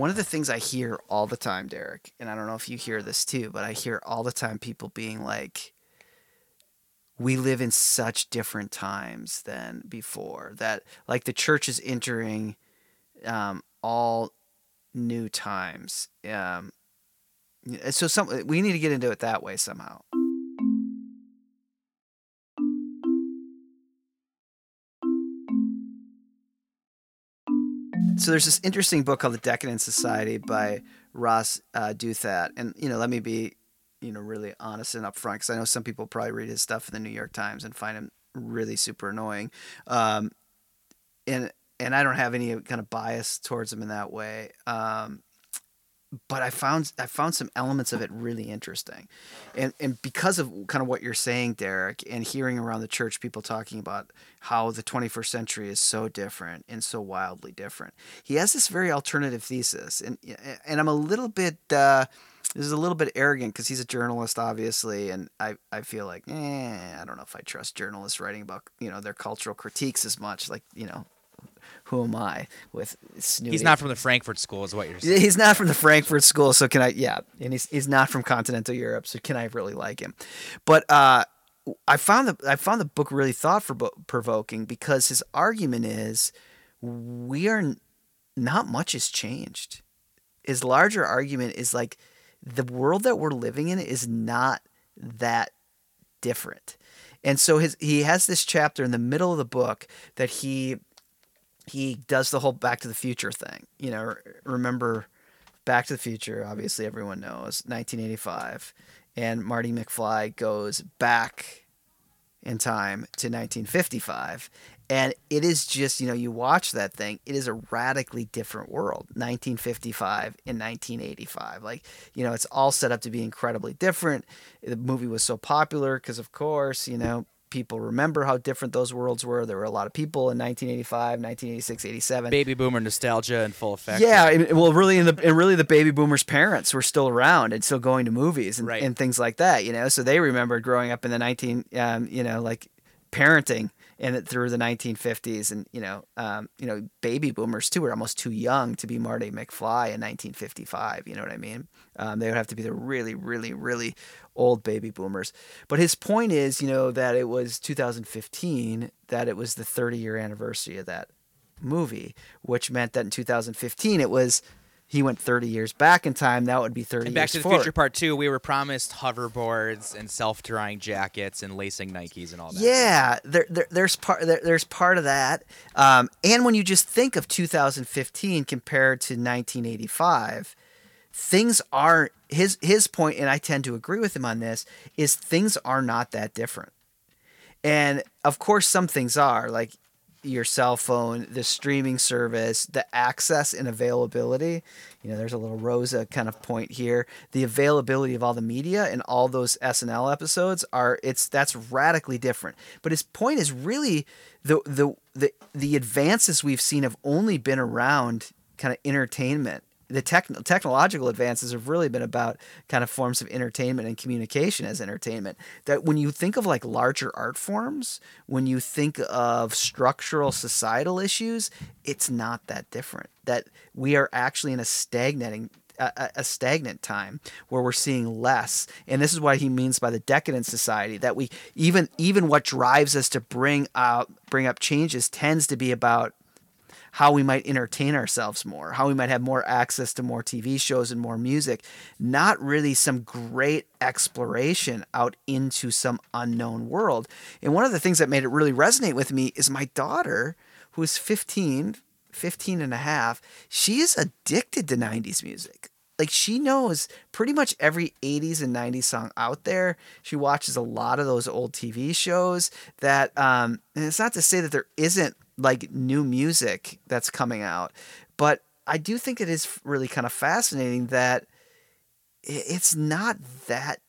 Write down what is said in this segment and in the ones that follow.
one of the things I hear all the time, Derek, and I don't know if you hear this too, but I hear all the time people being like, we live in such different times than before that like the church is entering um, all new times um, so some we need to get into it that way somehow so there's this interesting book called the decadent society by ross uh, and you know let me be you know really honest and upfront because I know some people probably read his stuff in the New York Times and find him really super annoying, um, and and I don't have any kind of bias towards him in that way. Um, but I found I found some elements of it really interesting, and and because of kind of what you're saying, Derek, and hearing around the church people talking about how the 21st century is so different and so wildly different, he has this very alternative thesis, and and I'm a little bit. Uh, this is a little bit arrogant because he's a journalist, obviously, and I, I feel like, eh, I don't know if I trust journalists writing about you know their cultural critiques as much. Like you know, who am I with snooty? He's not from the Frankfurt School, is what you're saying. He's not from the Frankfurt School, so can I? Yeah, and he's he's not from continental Europe, so can I really like him? But uh, I found the I found the book really thought provoking because his argument is we are not much has changed. His larger argument is like the world that we're living in is not that different. And so his he has this chapter in the middle of the book that he he does the whole back to the future thing. You know, remember Back to the Future, obviously everyone knows, 1985, and Marty McFly goes back in time to 1955 and it is just, you know, you watch that thing, it is a radically different world. 1955 and 1985. Like, you know, it's all set up to be incredibly different. The movie was so popular because, of course, you know, people remember how different those worlds were. There were a lot of people in 1985, 1986, 87. Baby boomer nostalgia in full effect. Yeah, well, really, in the and really the baby boomers' parents were still around and still going to movies and, right. and things like that. You know, so they remembered growing up in the 19, um, you know, like parenting and through the 1950s and you know um, you know baby boomers too were almost too young to be Marty McFly in 1955 you know what I mean? Um, they would have to be the really really really old baby boomers. But his point is you know that it was 2015 that it was the 30 year anniversary of that movie which meant that in 2015 it was he went 30 years back in time, that would be 30 and Back to the forward. Future Part 2, we were promised hoverboards and self-drying jackets and lacing Nikes and all that. Yeah, there, there, there's part there, there's part of that. Um, and when you just think of 2015 compared to 1985, things are his his point and I tend to agree with him on this is things are not that different. And of course some things are like your cell phone, the streaming service, the access and availability. You know, there's a little Rosa kind of point here. The availability of all the media and all those SNL episodes are it's that's radically different. But his point is really the the the the advances we've seen have only been around kind of entertainment the tech, technological advances have really been about kind of forms of entertainment and communication as entertainment. That when you think of like larger art forms, when you think of structural societal issues, it's not that different. That we are actually in a stagnating a, stagnant time where we're seeing less and this is what he means by the decadent society that we even even what drives us to bring out bring up changes tends to be about how we might entertain ourselves more, how we might have more access to more TV shows and more music, not really some great exploration out into some unknown world. And one of the things that made it really resonate with me is my daughter, who is 15, 15 and a half, she is addicted to 90s music. Like she knows pretty much every 80s and 90s song out there. She watches a lot of those old tv shows that um and it's not to say that there isn't like new music that's coming out. But I do think it is really kind of fascinating that it's not that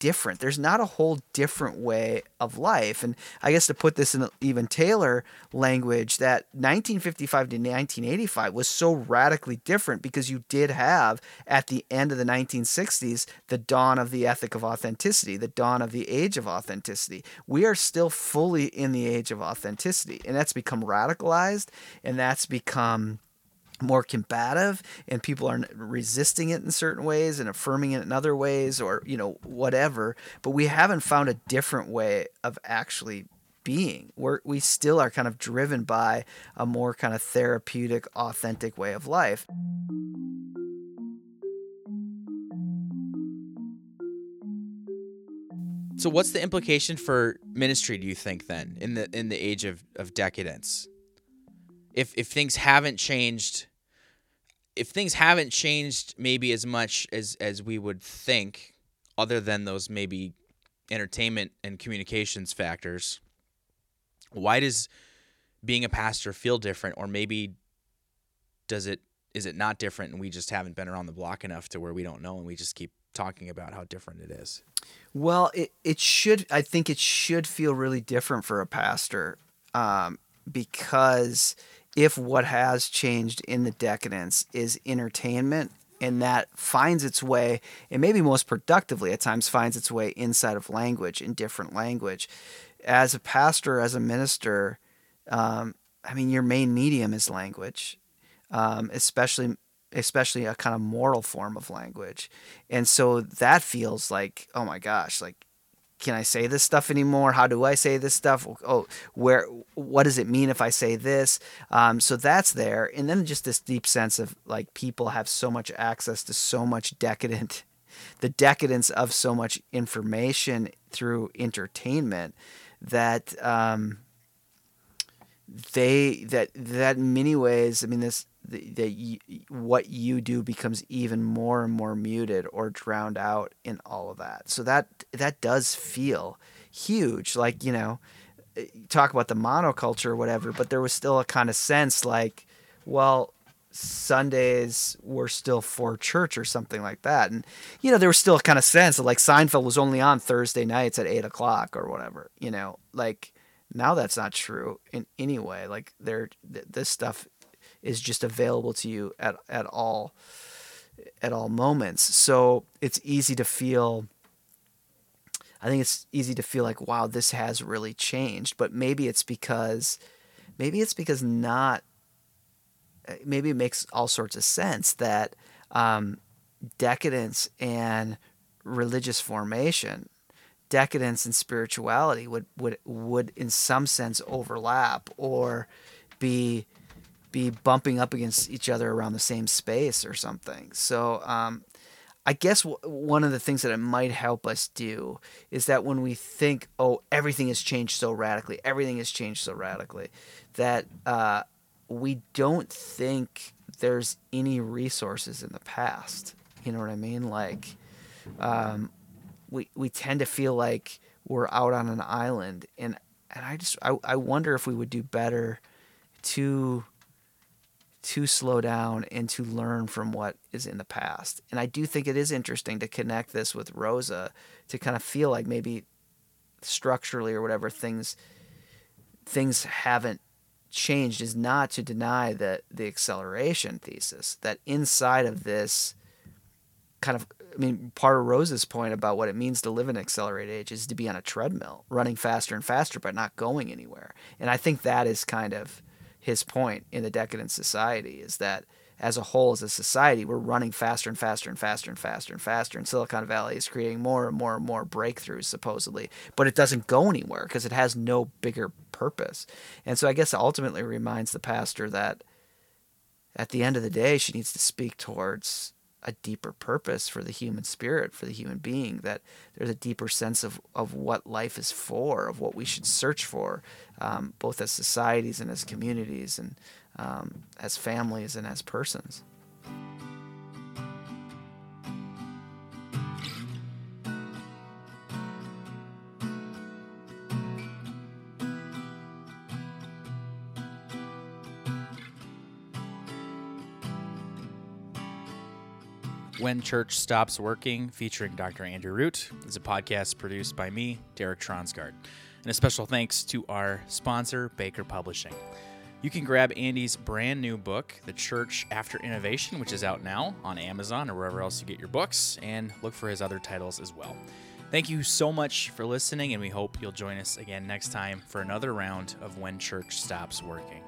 different. There's not a whole different way of life. And I guess to put this in even Taylor language, that 1955 to 1985 was so radically different because you did have at the end of the 1960s the dawn of the ethic of authenticity, the dawn of the age of authenticity. We are still fully in the age of authenticity, and that's become radicalized and that's become more combative and people are resisting it in certain ways and affirming it in other ways or you know whatever but we haven't found a different way of actually being we're, we still are kind of driven by a more kind of therapeutic authentic way of life So what's the implication for ministry do you think then in the in the age of, of decadence? If if things haven't changed if things haven't changed maybe as much as as we would think other than those maybe entertainment and communications factors, why does being a pastor feel different or maybe does it is it not different and we just haven't been around the block enough to where we don't know and we just keep talking about how different it is? Well, it, it should, I think it should feel really different for a pastor um, because if what has changed in the decadence is entertainment and that finds its way, and maybe most productively at times finds its way inside of language, in different language. As a pastor, as a minister, um, I mean, your main medium is language, um, especially especially a kind of moral form of language. And so that feels like, oh my gosh, like can I say this stuff anymore? How do I say this stuff? Oh, where? What does it mean if I say this? Um, so that's there, and then just this deep sense of like people have so much access to so much decadent, the decadence of so much information through entertainment that um, they that that in many ways. I mean, this that what you do becomes even more and more muted or drowned out in all of that. So that that does feel huge. Like you know, eh, talk about the monoculture or whatever, but there was still a kind of sense like, well, Sundays were still for church or something like that. And, you know, there was still a kind of sense that like Seinfeld was only on Thursday nights at eight o'clock or whatever, you know, like now that's not true in any way. Like there, this stuff is just available to you at, at all at all moments. So it's easy to feel I think it's easy to feel like wow this has really changed, but maybe it's because maybe it's because not maybe it makes all sorts of sense that um, decadence and religious formation decadence and spirituality would would would in some sense overlap or be be bumping up against each other around the same space or something. So um, I guess w- one of the things that it might help us do is that when we think, oh, everything has changed so radically, everything has changed so radically, that uh, we don't think there's any resources in the past. You know what I mean? Like, um, we we tend to feel like we're out on an island, and and I just I, I wonder if we would do better to to slow down and to learn from what is in the past. And I do think it is interesting to connect this with Rosa to kind of feel like maybe structurally or whatever things things haven't changed is not to deny that the acceleration thesis that inside of this kind of I mean part of Rosa's point about what it means to live in an accelerated age is to be on a treadmill running faster and faster but not going anywhere. And I think that is kind of his point in the decadent society is that as a whole, as a society, we're running faster and faster and faster and faster and faster. And Silicon Valley is creating more and more and more breakthroughs, supposedly, but it doesn't go anywhere because it has no bigger purpose. And so I guess it ultimately reminds the pastor that at the end of the day, she needs to speak towards a deeper purpose for the human spirit, for the human being, that there's a deeper sense of, of what life is for, of what we should search for, um, both as societies and as communities and um, as families and as persons. When Church Stops Working, featuring Dr. Andrew Root, is a podcast produced by me, Derek Tronsgard. And a special thanks to our sponsor, Baker Publishing. You can grab Andy's brand new book, The Church After Innovation, which is out now on Amazon or wherever else you get your books, and look for his other titles as well. Thank you so much for listening, and we hope you'll join us again next time for another round of When Church Stops Working.